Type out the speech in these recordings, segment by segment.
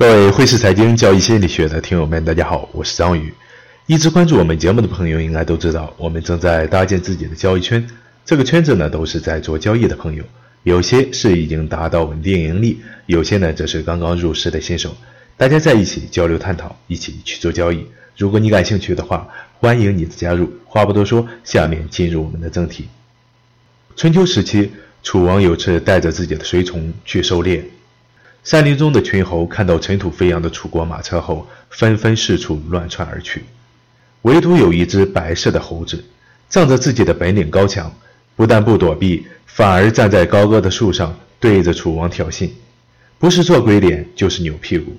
各位汇市财经交易心理学的听友们，大家好，我是张宇。一直关注我们节目的朋友应该都知道，我们正在搭建自己的交易圈。这个圈子呢，都是在做交易的朋友，有些是已经达到稳定盈利，有些呢则是刚刚入市的新手。大家在一起交流探讨，一起去做交易。如果你感兴趣的话，欢迎你的加入。话不多说，下面进入我们的正题。春秋时期，楚王有次带着自己的随从去狩猎，山林中的群猴看到尘土飞扬的楚国马车后，纷纷四处乱窜而去。唯独有一只白色的猴子，仗着自己的本领高强，不但不躲避，反而站在高高的树上，对着楚王挑衅，不是做鬼脸，就是扭屁股。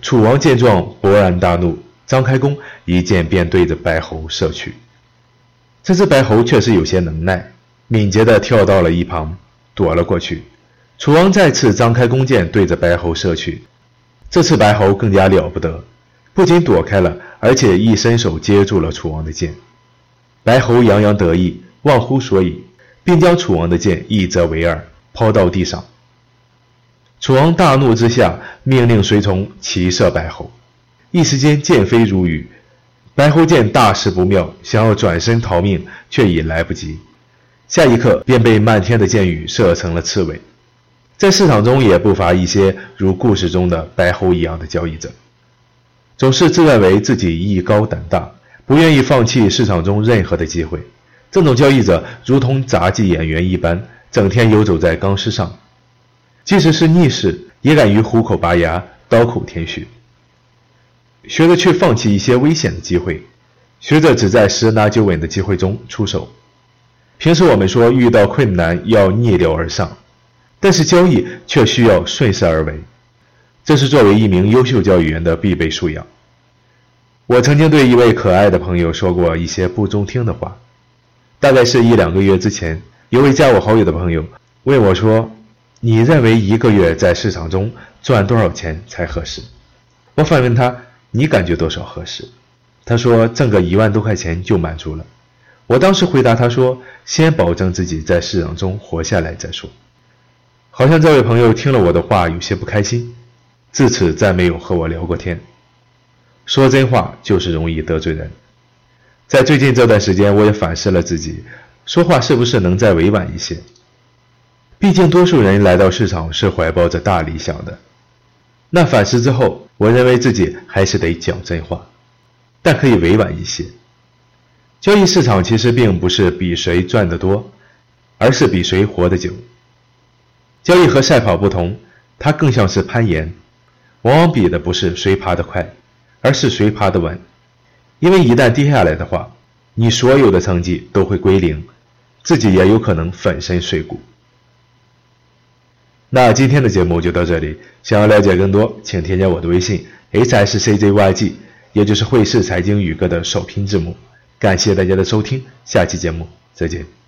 楚王见状，勃然大怒，张开弓，一箭便对着白猴射去。这只白猴确实有些能耐，敏捷地跳到了一旁，躲了过去。楚王再次张开弓箭，对着白猴射去。这次白猴更加了不得，不仅躲开了，而且一伸手接住了楚王的箭。白猴洋洋得意，忘乎所以，并将楚王的剑一折为二，抛到地上。楚王大怒之下，命令随从齐射白猴，一时间箭飞如雨。白猴见大事不妙，想要转身逃命，却已来不及。下一刻便被漫天的箭雨射成了刺猬。在市场中也不乏一些如故事中的白猴一样的交易者，总是自认为自己艺高胆大，不愿意放弃市场中任何的机会。这种交易者如同杂技演员一般，整天游走在钢丝上。即使是逆势，也敢于虎口拔牙、刀口舔血。学着去放弃一些危险的机会，学着只在十拿九稳的机会中出手。平时我们说遇到困难要逆流而上，但是交易却需要顺势而为，这是作为一名优秀交易员的必备素养。我曾经对一位可爱的朋友说过一些不中听的话，大概是一两个月之前，一位加我好友的朋友问我说。你认为一个月在市场中赚多少钱才合适？我反问他：“你感觉多少合适？”他说：“挣个一万多块钱就满足了。”我当时回答他说：“先保证自己在市场中活下来再说。”好像这位朋友听了我的话有些不开心，自此再没有和我聊过天。说真话就是容易得罪人。在最近这段时间，我也反思了自己，说话是不是能再委婉一些？毕竟，多数人来到市场是怀抱着大理想的。那反思之后，我认为自己还是得讲真话，但可以委婉一些。交易市场其实并不是比谁赚得多，而是比谁活得久。交易和赛跑不同，它更像是攀岩，往往比的不是谁爬得快，而是谁爬得稳。因为一旦跌下来的话，你所有的成绩都会归零，自己也有可能粉身碎骨。那今天的节目就到这里。想要了解更多，请添加我的微信 h s c j y g，也就是汇市财经宇哥的首拼字母。感谢大家的收听，下期节目再见。